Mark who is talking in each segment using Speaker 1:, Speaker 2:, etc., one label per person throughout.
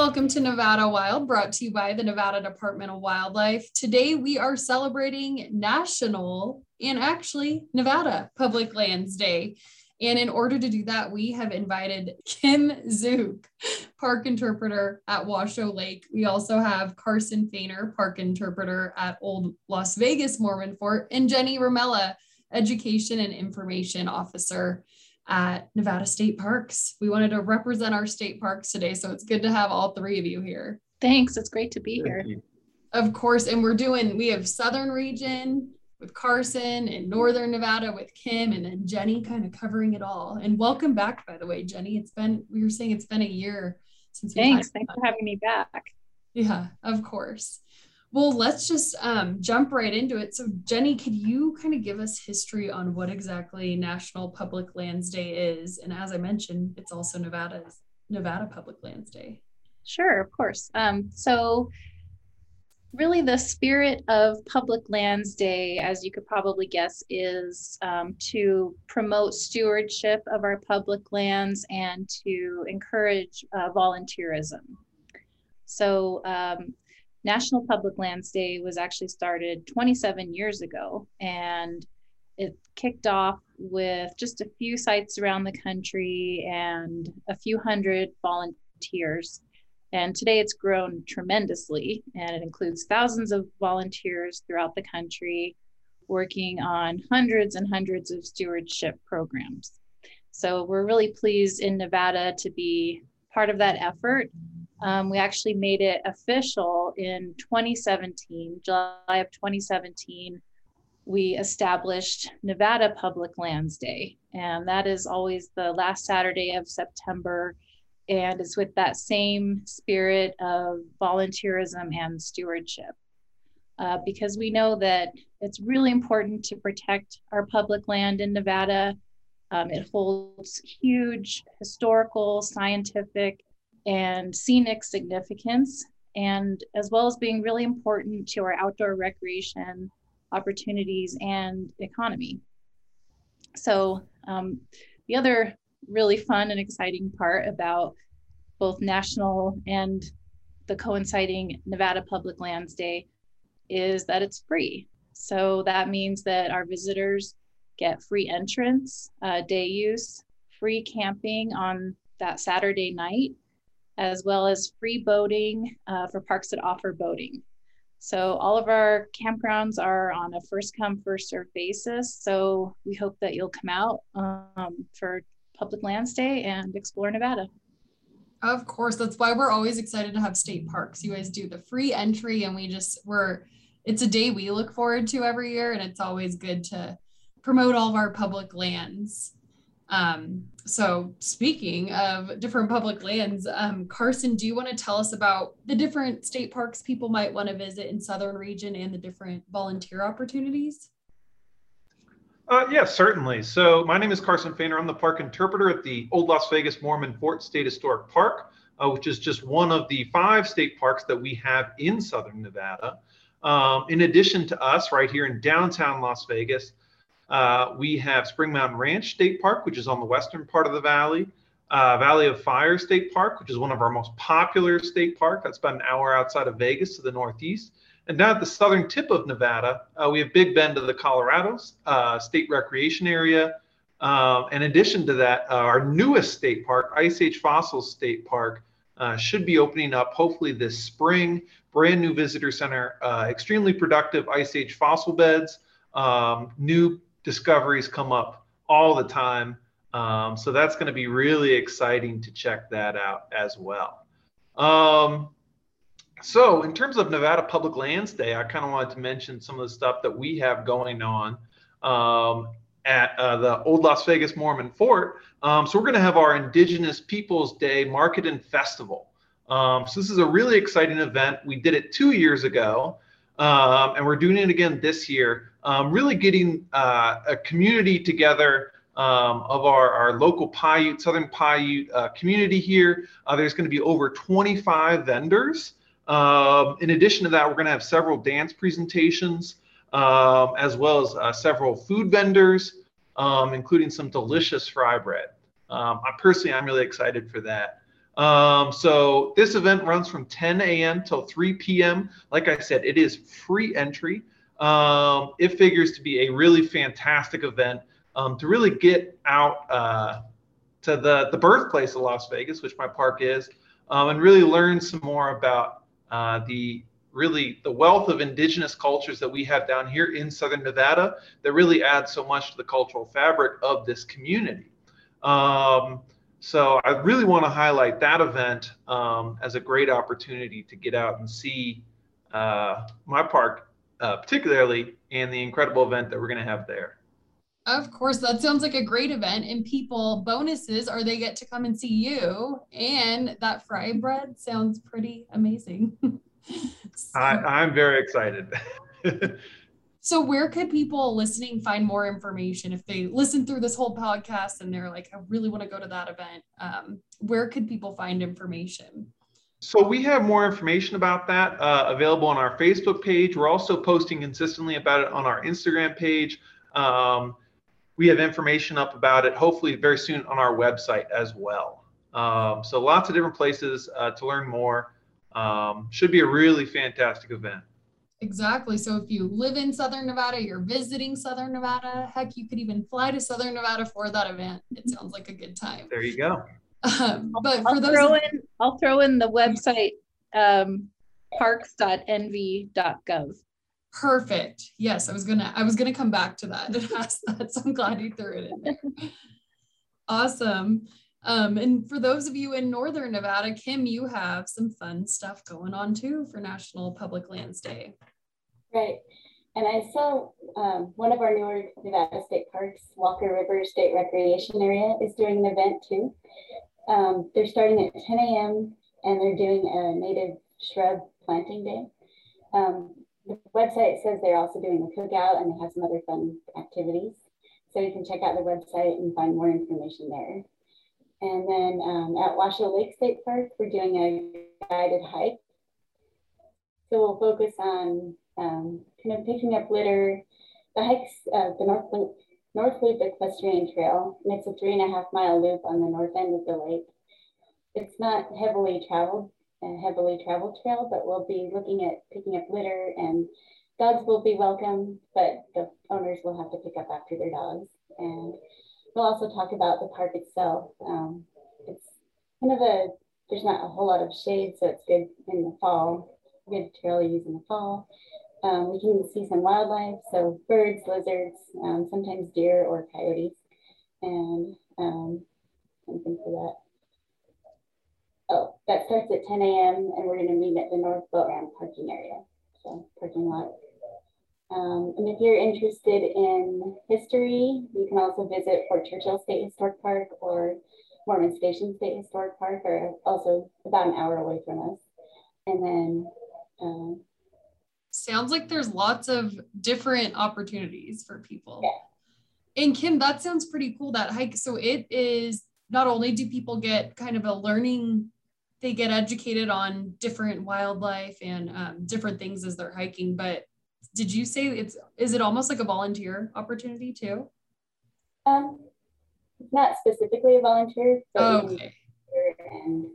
Speaker 1: Welcome to Nevada Wild, brought to you by the Nevada Department of Wildlife. Today we are celebrating National and actually Nevada Public Lands Day. And in order to do that, we have invited Kim Zook, park interpreter at Washoe Lake. We also have Carson Fainer, park interpreter at Old Las Vegas Mormon Fort, and Jenny Ramella, education and information officer at Nevada State Parks. We wanted to represent our state parks today, so it's good to have all three of you here.
Speaker 2: Thanks. It's great to be here.
Speaker 1: Of course, and we're doing, we have Southern Region with Carson and Northern Nevada with Kim, and then Jenny kind of covering it all. And welcome back, by the way, Jenny. It's been, we were saying it's been a year since we
Speaker 2: Thanks.
Speaker 1: talked
Speaker 2: Thanks for having me back.
Speaker 1: yeah, of course. Well, let's just um, jump right into it. So, Jenny, could you kind of give us history on what exactly National Public Lands Day is? And as I mentioned, it's also Nevada's Nevada Public Lands Day.
Speaker 2: Sure, of course. Um, so, really, the spirit of Public Lands Day, as you could probably guess, is um, to promote stewardship of our public lands and to encourage uh, volunteerism. So, um, National Public Lands Day was actually started 27 years ago, and it kicked off with just a few sites around the country and a few hundred volunteers. And today it's grown tremendously, and it includes thousands of volunteers throughout the country working on hundreds and hundreds of stewardship programs. So we're really pleased in Nevada to be part of that effort. Um, we actually made it official in 2017, July of 2017. We established Nevada Public Lands Day, and that is always the last Saturday of September. And it's with that same spirit of volunteerism and stewardship. Uh, because we know that it's really important to protect our public land in Nevada. Um, it holds huge historical, scientific, and scenic significance, and as well as being really important to our outdoor recreation opportunities and economy. So, um, the other really fun and exciting part about both National and the coinciding Nevada Public Lands Day is that it's free. So, that means that our visitors get free entrance, uh, day use, free camping on that Saturday night as well as free boating uh, for parks that offer boating. So all of our campgrounds are on a first come, first served basis. So we hope that you'll come out um, for Public Lands Day and explore Nevada.
Speaker 1: Of course, that's why we're always excited to have state parks. You guys do the free entry, and we just we're it's a day we look forward to every year, and it's always good to promote all of our public lands. Um, so speaking of different public lands, um, Carson, do you want to tell us about the different state parks people might want to visit in Southern region and the different volunteer opportunities?
Speaker 3: Uh, yeah, certainly. So my name is Carson Fainer. I'm the park interpreter at the Old Las Vegas Mormon Fort State Historic Park, uh, which is just one of the five state parks that we have in Southern Nevada. Um, in addition to us, right here in downtown Las Vegas, uh, we have Spring Mountain Ranch State Park, which is on the western part of the valley. Uh, valley of Fire State Park, which is one of our most popular state park. That's about an hour outside of Vegas to the northeast. And down at the southern tip of Nevada, uh, we have Big Bend of the Colorados uh, State Recreation Area. Um, in addition to that, uh, our newest state park, Ice Age Fossils State Park, uh, should be opening up hopefully this spring. Brand new visitor center, extremely productive Ice Age fossil beds, um, new discoveries come up all the time. Um, so that's going to be really exciting to check that out as well. Um, so in terms of Nevada Public Lands Day, I kind of wanted to mention some of the stuff that we have going on um, at uh, the Old Las Vegas Mormon Fort. Um, so we're going to have our Indigenous Peoples Day Market and Festival. Um, so this is a really exciting event. We did it two years ago, um, and we're doing it again this year. um, really getting uh, a community together um, of our, our local Paiute, Southern Paiute uh, community here. Uh, there's going to be over 25 vendors. Um, in addition to that, we're going to have several dance presentations, um, as well as uh, several food vendors, um, including some delicious fry bread. I personally, I'm really excited for that. Um, so this event runs from 10 a.m. till 3 p.m. Like I said, it is free entry. Um, it figures to be a really fantastic event um, to really get out uh, to the, the birthplace of Las Vegas, which my park is, um, and really learn some more about uh, the really the wealth of indigenous cultures that we have down here in Southern Nevada that really add so much to the cultural fabric of this community. Um, so I really want to highlight that event um, as a great opportunity to get out and see uh, my park, uh, particularly, and the incredible event that we're going to have there.
Speaker 1: Of course, that sounds like a great event. And people, bonuses are they get to come and see you. And that fry bread sounds pretty amazing. so,
Speaker 3: I, I'm very excited.
Speaker 1: so, where could people listening find more information if they listen through this whole podcast and they're like, I really want to go to that event? Um, where could people find information?
Speaker 3: So we have more information about that uh, available on our Facebook page. We're also posting consistently about it on our Instagram page. Um, we have information up about it, hopefully very soon on our website as well. Um, so lots of different places uh, to learn more. Um, should be a really fantastic event.
Speaker 1: Exactly. So if you live in Southern Nevada, you're visiting Southern Nevada, heck, you could even fly to Southern Nevada for that event. It sounds like a good time.
Speaker 3: There you go.
Speaker 1: Um, but
Speaker 2: I'll
Speaker 1: for those,
Speaker 2: throw in I'll throw in the website um, parks.nv.gov.
Speaker 1: perfect. Yes, I was gonna, I was gonna come back to that and ask that. So I'm glad you threw it in there. awesome. Um, and for those of you in Northern Nevada, Kim, you have some fun stuff going on too for National Public Lands Day.
Speaker 4: Right. And I saw um, one of our newer Nevada state parks, Walker River State Recreation Area, is doing an event too. Um, they're starting at 10 a.m. and they're doing a native shrub planting day. Um, the website says they're also doing a cookout and they have some other fun activities. So you can check out the website and find more information there. And then um, at Washoe Lake State Park, we're doing a guided hike. So we'll focus on um, kind of picking up litter. The hike's uh, the North Loop, North Loop Equestrian Trail, and it's a three and a half mile loop on the north end of the lake. It's not heavily traveled, a heavily traveled trail, but we'll be looking at picking up litter and dogs will be welcome, but the owners will have to pick up after their dogs. And we'll also talk about the park itself. Um, it's kind of a, there's not a whole lot of shade, so it's good in the fall, good trail use in the fall. Um, we can see some wildlife, so birds, lizards, um, sometimes deer or coyotes, and um, something for that. Oh, that starts at 10 a.m. and we're going to meet at the North Boat Ramp parking area, so parking lot. Um, and if you're interested in history, you can also visit Fort Churchill State Historic Park or Mormon Station State Historic Park, are also about an hour away from us. And then um,
Speaker 1: Sounds like there's lots of different opportunities for people.
Speaker 4: Yeah.
Speaker 1: And Kim, that sounds pretty cool. That hike. So it is not only do people get kind of a learning, they get educated on different wildlife and um, different things as they're hiking. But did you say it's is it almost like a volunteer opportunity too?
Speaker 4: Um, not specifically a volunteer, but
Speaker 1: Oh, okay.
Speaker 4: and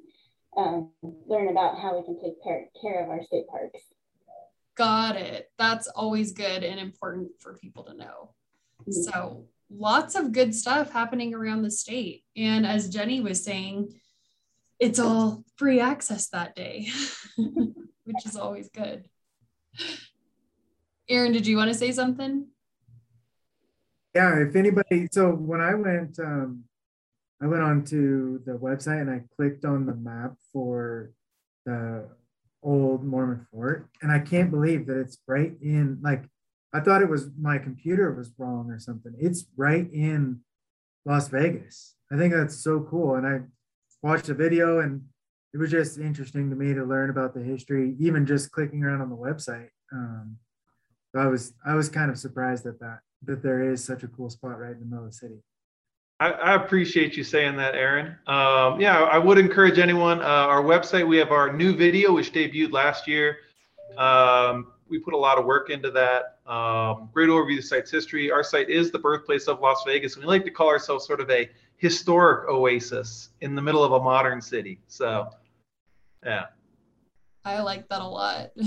Speaker 4: um, learn about how we can take care, care of our state parks.
Speaker 1: Got it. That's always good and important for people to know.
Speaker 4: Mhm.
Speaker 1: So lots of good stuff happening around the state. And as Jenny was saying, it's all free access that day, which is always good. Aaron, did you want to say something?
Speaker 5: Yeah, if anybody, so when I went, um, I went onto the website and I clicked on the map for the old Mormon fort, and I can't believe that it's right in, like, I thought it was my computer was wrong or something. It's right in Las Vegas. I think that's so cool. And I watched the video and it was just interesting to me to learn about the history, even just clicking around on the website. Um, So I was I was kind of surprised at that that there is such a cool spot right in the middle of the city.
Speaker 3: I, I appreciate you saying that, Aaron. Um, yeah, I would encourage anyone. Uh, our website, we have our new video, which debuted last year. Um, we put a lot of work into that. Um, great overview of the site's history. Our site is the birthplace of Las Vegas, and we like to call ourselves sort of a historic oasis in the middle of a modern city. So, yeah.
Speaker 1: I like that a lot.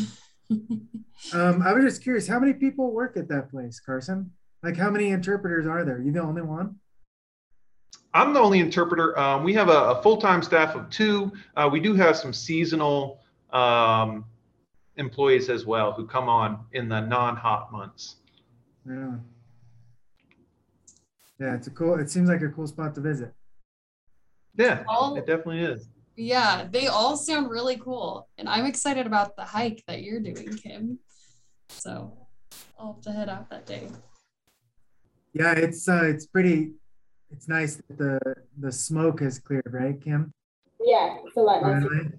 Speaker 5: Um, I was just curious, how many people work at that place, Carson? Like, how many interpreters are there? You the only one?
Speaker 3: I'm the only interpreter. Um, we have a, a full-time staff of two. Uh, we do have some seasonal um, employees as well who come on in the non-hot months.
Speaker 5: Yeah. Yeah, it's a cool. It seems like a cool spot to visit.
Speaker 3: Yeah,
Speaker 1: All-
Speaker 3: it definitely is.
Speaker 1: yeah, they all sound really cool. And I'm excited about the hike that you're doing, Kim. So I'll have to head out that day.
Speaker 5: Yeah, it's uh, it's pretty. It's nice that the the smoke has cleared, right, Kim?
Speaker 4: Yeah, it's a lot nicer.
Speaker 5: Finally.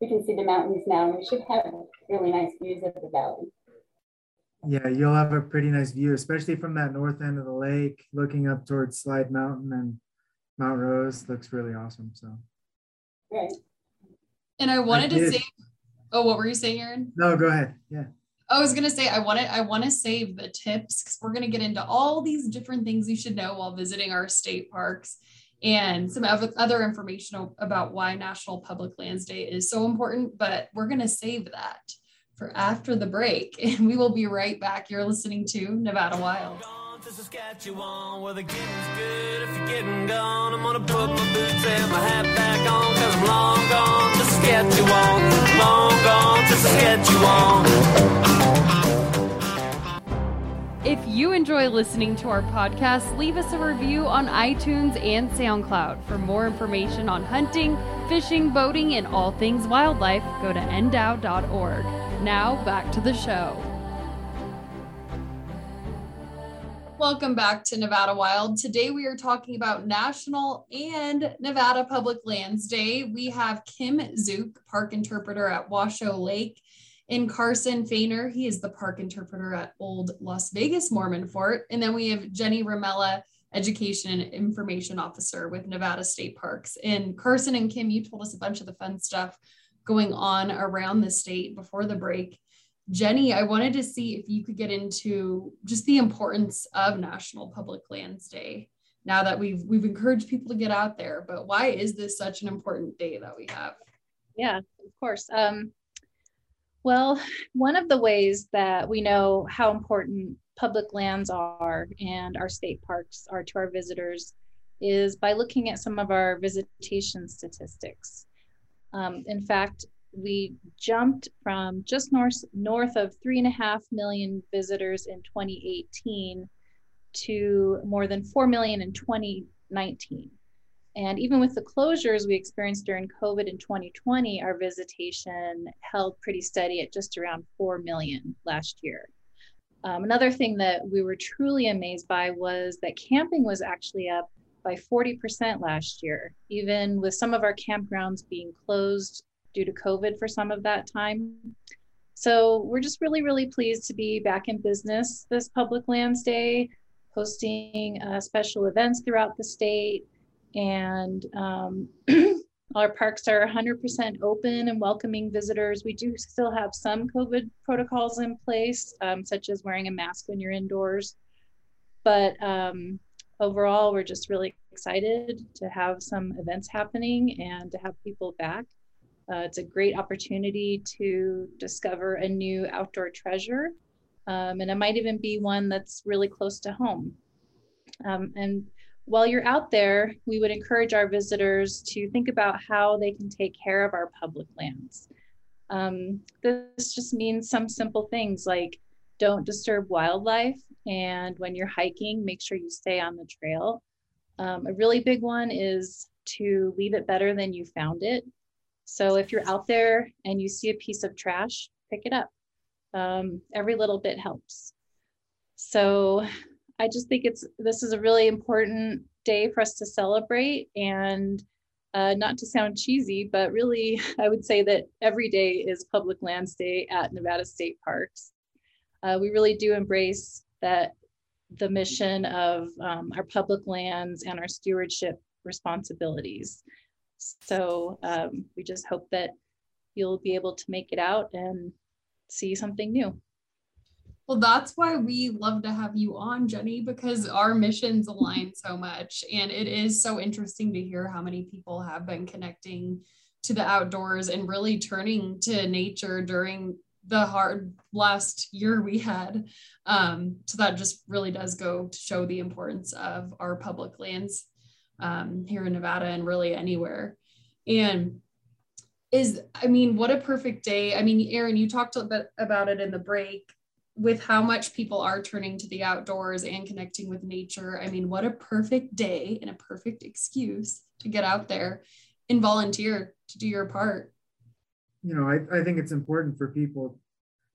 Speaker 4: We can see the mountains now. and We should have really nice views of the valley.
Speaker 5: Yeah, you'll have a pretty nice view, especially from that north end of the lake, looking up towards Slide Mountain and Mount Rose. Looks really awesome. So
Speaker 4: Right.
Speaker 1: And I wanted to say, oh, what were you saying, Aaron?
Speaker 5: no, go ahead. Yeah.
Speaker 1: I was gonna say I wanted I want to save the tips because we're gonna get into all these different things you should know while visiting our state parks and some other information about why National Public Lands Day is so important. But we're gonna save that for after the break, and we will be right back. You're listening to Nevada Wild.
Speaker 6: To Saskatchewan where the getting's good. If you're getting gone, I'm gonna put my boots and my hat back on. Cause I'm long gone to Saskatchewan. Long gone to Saskatchewan.
Speaker 1: If you enjoy listening to our podcast, leave us a review on iTunes and SoundCloud. For more information on hunting, fishing, boating, and all things wildlife, go to ndow.org. Now, back to the show. Welcome back to Nevada Wild. Today we are talking about National and Nevada Public Lands Day. We have Kim Zook, park interpreter at Washoe Lake, and Carson Fainer. He is the park interpreter at Old Las Vegas Mormon Fort. And then we have Jenny Ramella, Education and Information Officer with Nevada State Parks. And Carson and Kim, you told us a bunch of the fun stuff going on around the state before the break. Jenny, I wanted to see if you could get into just the importance of National Public Lands Day. Now that we've we've encouraged people to get out there, but why is this such an important day that we have?
Speaker 2: Yeah, of course. Um, well, one of the ways that we know how important public lands are and our state parks are to our visitors is by looking at some of our visitation statistics. Um, in fact, we jumped from just north north of three and a half million visitors in 2018 to more than four million in 2019. And even with the closures we experienced during COVID in 2020, our visitation held pretty steady at just around 4 million last year. Um, another thing that we were truly amazed by was that camping was actually up by 40% last year, even with some of our campgrounds being closed due to COVID for some of that time. So we're just really, really pleased to be back in business this Public Lands Day, hosting uh, special events throughout the state. And um, our parks are 100% open and welcoming visitors. We do still have some COVID protocols in place, um, such as wearing a mask when you're indoors. But um, overall, we're just really excited to have some events happening and to have people back. Uh, it's a great opportunity to discover a new outdoor treasure, um, and it might even be one that's really close to home. Um, and while you're out there, we would encourage our visitors to think about how they can take care of our public lands. Um, this just means some simple things like don't disturb wildlife, and when you're hiking, make sure you stay on the trail. Um, a really big one is to leave it better than you found it. So if you're out there and you see a piece of trash, pick it up. Um, every little bit helps. So I just think it's this is a really important day for us to celebrate and uh, not to sound cheesy, but really I would say that every day is Public Lands Day at Nevada State Parks. uh, we really do embrace that the mission of um, our public lands and our stewardship responsibilities. So um, we just hope that you'll be able to make it out and see something new.
Speaker 1: Well, that's why we love to have you on, Jenny, because our missions align so much. And it is so interesting to hear how many people have been connecting to the outdoors and really turning to nature during the hard last year we had. Um, so that just really does go to show the importance of our public lands um, here in Nevada and really anywhere. And is, I mean, what a perfect day. I mean, Aaron, you talked a bit about it in the break with how much people are turning to the outdoors and connecting with nature. I mean, what a perfect day and a perfect excuse to get out there and volunteer to do your part.
Speaker 5: You know, I, I think it's important for people,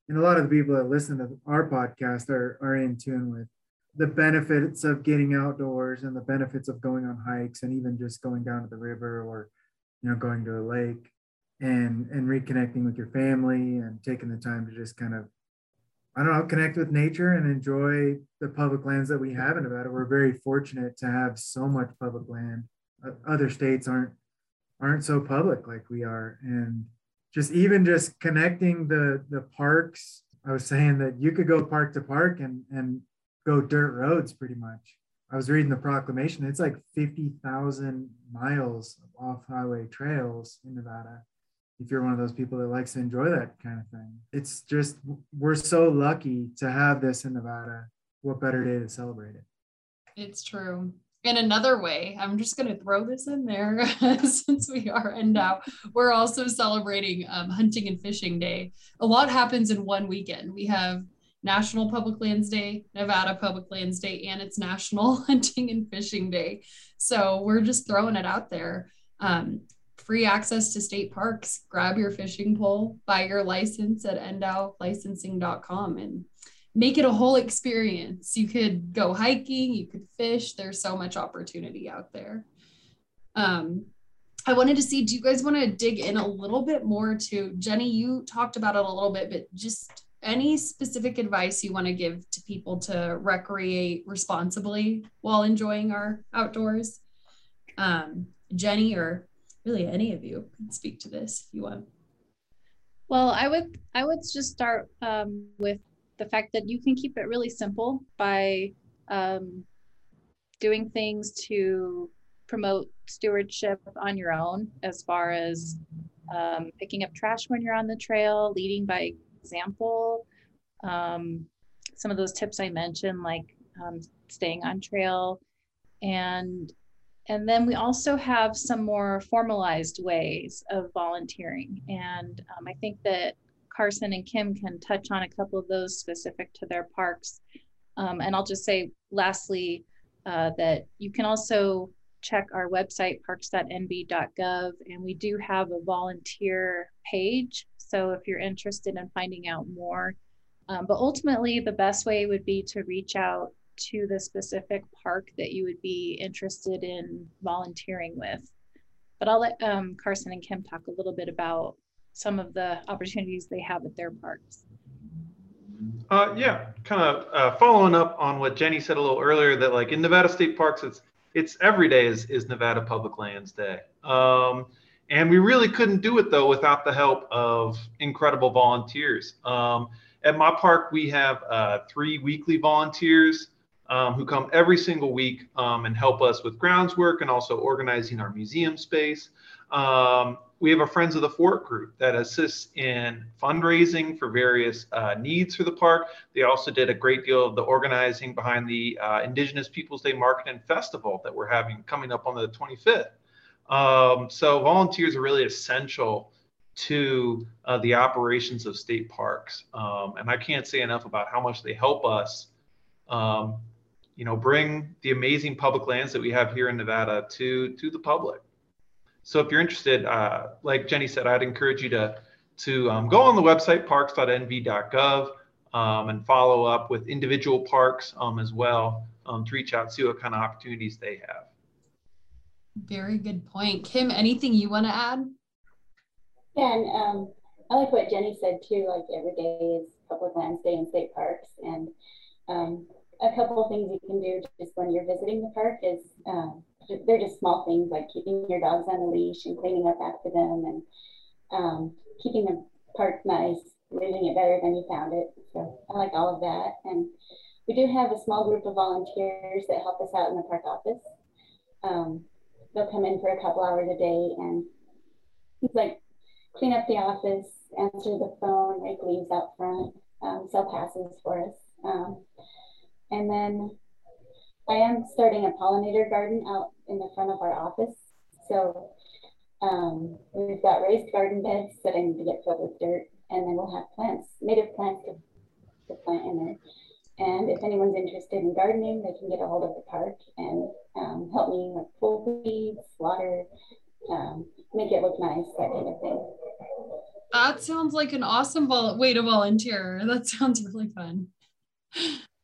Speaker 5: and a lot of the people that listen to our podcast are, are in tune with the benefits of getting outdoors and the benefits of going on hikes and even just going down to the river or, you know, going to a lake and and reconnecting with your family and taking the time to just kind of I don't know, connect with nature and enjoy the public lands that we have in Nevada. We're very fortunate to have so much public land. Other states aren't aren't so public like we are, and just even just connecting the the parks. I was saying that you could go park to park and and go dirt roads pretty much. I was reading the proclamation. It's like fifty thousand miles of off highway trails in Nevada if you're one of those people that likes to enjoy that kind of thing. It's just, we're so lucky to have this in Nevada. What better day to celebrate it?
Speaker 1: It's true. In another way, I'm just going to throw this in there since we are and now we're also celebrating um, Hunting and Fishing Day. A lot happens in one weekend. We have National Public Lands Day, Nevada Public Lands Day, and it's National Hunting and Fishing Day. So we're just throwing it out there. Um, free access to state parks. Grab your fishing pole, buy your license at ndowlicensing.com and make it a whole experience. You could go hiking, you could fish. There's so much opportunity out there. Um, I wanted to see, do you guys want to dig in a little bit more to Jenny? You talked about it a little bit, but just any specific advice you want to give to people to recreate responsibly while enjoying our outdoors? Um, Jenny or really any of you can speak to this if you want.
Speaker 2: Well, I would I would just start um, with the fact that you can keep it really simple by um, doing things to promote stewardship on your own, as far as um, picking up trash when you're on the trail, leading by example. Um, some of those tips I mentioned, like um, staying on trail, and and then we also have some more formalized ways of volunteering. And um, I think that Carson and Kim can touch on a couple of those specific to their parks. Um, and I'll just say, lastly, uh, that you can also check our website, parks.nv.gov, and we do have a volunteer page. So if you're interested in finding out more, um, but ultimately, the best way would be to reach out to the specific park that you would be interested in volunteering with. But I'll let um, Carson and Kim talk a little bit about some of the opportunities they have at their parks.
Speaker 3: Uh, yeah, kind of uh, following up on what Jenny said a little earlier, that like in Nevada state parks, it's it's every day is, is Nevada Public Lands Day. Um, and we really couldn't do it though without the help of incredible volunteers. Um, at my park, we have uh, three weekly volunteers um, who come every single week um, and help us with grounds work and also organizing our museum space. Um, we have a Friends of the Fort group that assists in fundraising for various uh, needs for the park. They also did a great deal of the organizing behind the uh, Indigenous Peoples Day Market and Festival that we're having coming up on the 25th. Um, so volunteers are really essential to uh, the operations of state parks. Um, and I can't say enough about how much they help us um, you know, bring the amazing public lands that we have here in Nevada to to the public. So if you're interested, uh, like Jenny said, I'd encourage you to to um, go on the website parks.nv.gov um, and follow up with individual parks um, as well um, to reach out, see what kind of opportunities they have.
Speaker 1: Very good point. Kim, anything you want to add?
Speaker 4: Yeah, and um, I like what Jenny said too. Like every day is Public Lands Day in state parks. And um, a couple of things you can do just when you're visiting the park is um, they're just small things like keeping your dogs on a leash and cleaning up after them and um, keeping the park nice, leaving it better than you found it. So I like all of that. And we do have a small group of volunteers that help us out in the park office. Um, they'll come in for a couple hours a day and like clean up the office, answer the phone, rake leaves out front, um, sell passes for us. Um, and then I am starting a pollinator garden out in the front of our office. So um, we've got raised garden beds that I need to get filled with dirt, and then we'll have plants, native plants to, to plant in there. And if anyone's interested in gardening, they can get a hold of the park and um, help me with pull weeds, water, um, make it look nice, that kind of thing.
Speaker 1: That sounds like an awesome way to volunteer. That sounds really fun.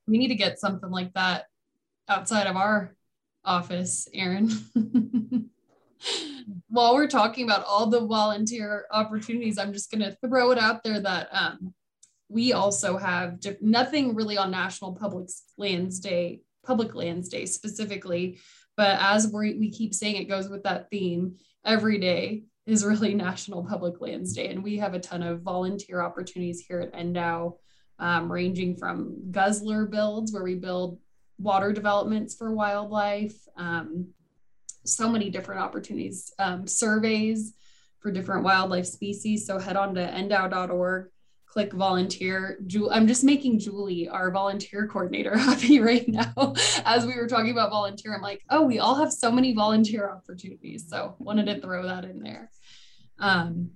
Speaker 1: We need to get something like that outside of our office, Aaron. While we're talking about all the volunteer opportunities, I'm just going to throw it out there that um, we also have nothing really on National Public Lands Day, Public Lands Day specifically, but as we, we keep saying, it goes with that theme every day is really National Public Lands Day. And we have a ton of volunteer opportunities here at NDOW, um, ranging from guzzler builds, where we build water developments for wildlife, um, so many different opportunities, um, surveys for different wildlife species. So head on to ndow.org, click volunteer. Ju- I'm just making Julie, our volunteer coordinator, happy right now. As we were talking about volunteer, I'm like, oh, we all have so many volunteer opportunities. So wanted to throw that in there. Um,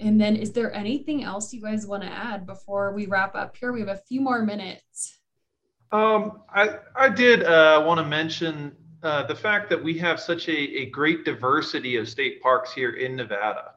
Speaker 1: and then is there anything else you guys want to add before we wrap up here? We have a few more minutes.
Speaker 3: Um, I, I did uh, want to mention uh, the fact that we have such a, a great diversity of state parks here in Nevada.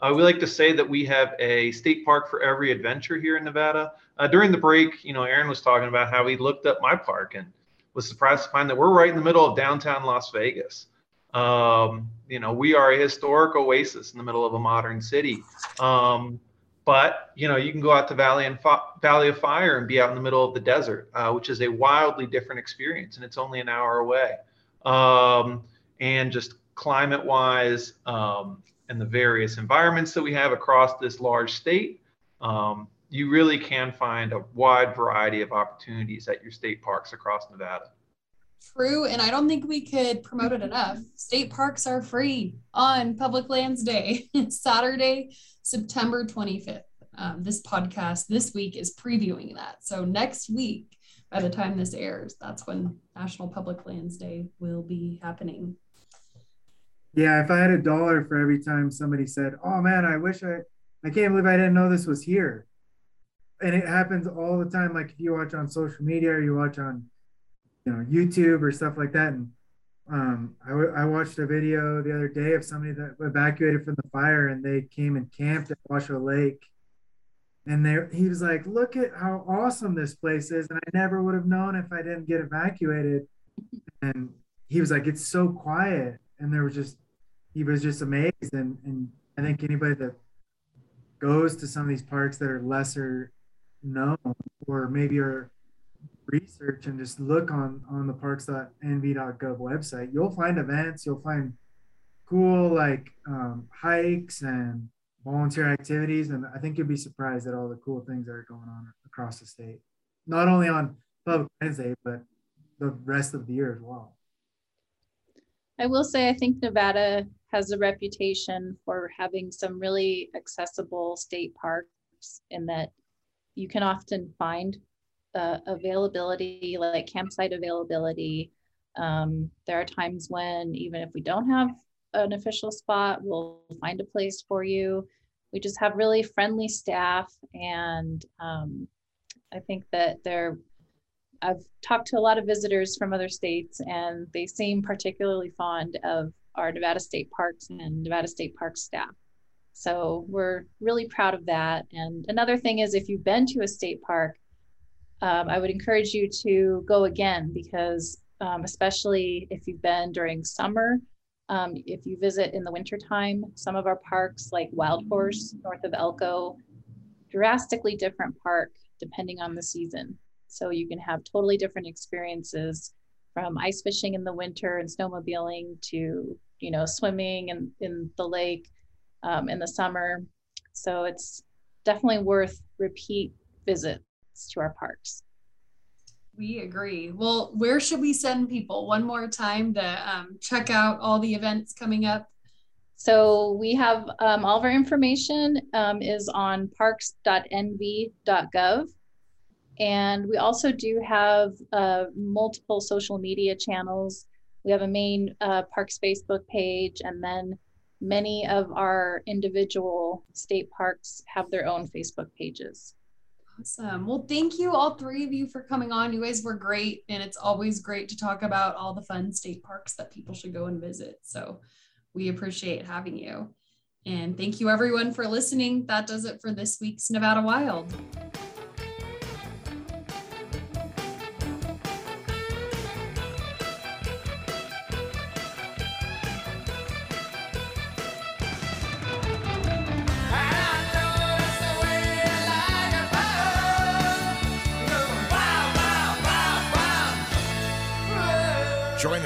Speaker 3: Uh, we like to say that we have a state park for every adventure here in Nevada. Uh, during the break, you know, Aaron was talking about how he looked up my park and was surprised to find that we're right in the middle of downtown Las Vegas. Um, you know, we are a historic oasis in the middle of a modern city. Um, but you know, you can go out to Valley and Valley of Fire and be out in the middle of the desert, uh, which is a wildly different experience, and it's only an hour away. Um, and just climate-wise, um, and the various environments that we have across this large state, um, you really can find a wide variety of opportunities at your state parks across Nevada.
Speaker 1: True, and I don't think we could promote it enough. State parks are free on Public Lands Day, Saturday, September 25th. Um, this podcast this week is previewing that. So next week, by the time this airs, that's when National Public Lands Day will be happening.
Speaker 5: Yeah, if I had a dollar for every time somebody said, "Oh man, I wish I, I can't believe I didn't know this was here," and it happens all the time. Like if you watch on social media or you watch on, you know, YouTube or stuff like that. And um, I, w- I watched a video the other day of somebody that evacuated from the fire and they came and camped at Washoe Lake. And there, he was like, "Look at how awesome this place is," and I never would have known if I didn't get evacuated. And he was like, "It's so quiet," and there was just he was just amazed and, and i think anybody that goes to some of these parks that are lesser known or maybe are research and just look on on the parks.nv.gov website you'll find events you'll find cool like um, hikes and volunteer activities and i think you'll be surprised at all the cool things that are going on across the state. Not only on public Lands day but the rest of the year as well.
Speaker 2: I will say, I think Nevada has a reputation for having some really accessible state parks in that you can often find uh, availability, like campsite availability. Um, there are times when, even if we don't have an official spot, we'll find a place for you. We just have really friendly staff, and um, I think that they're I've talked to a lot of visitors from other states, and they seem particularly fond of our Nevada State Parks and Nevada State Park staff. So we're really proud of that. And another thing is, if you've been to a state park, um, I would encourage you to go again because, um, especially if you've been during summer, um, if you visit in the wintertime, some of our parks, like Wild Horse north of Elko, drastically different park depending on the season. So you can have totally different experiences from ice fishing in the winter and snowmobiling to, you know, swimming in, in the lake um, in the summer. So it's definitely worth repeat to our parks.
Speaker 1: We agree. Well, where should we send people one more time to um, check out all the events coming up?
Speaker 2: So we have um, all of our information um, is on parks.nv.gov. And we also do have uh, multiple social media channels. We have a main uh, Parks Facebook page, and then many of our individual state parks have their own Facebook pages.
Speaker 1: Awesome. Well, thank you, all three of you, for coming on. You guys were great. And it's always great to talk about all the fun state parks that people should go and visit. So we appreciate having you. And thank you, everyone, for listening. That does it for this week's Nevada Wild.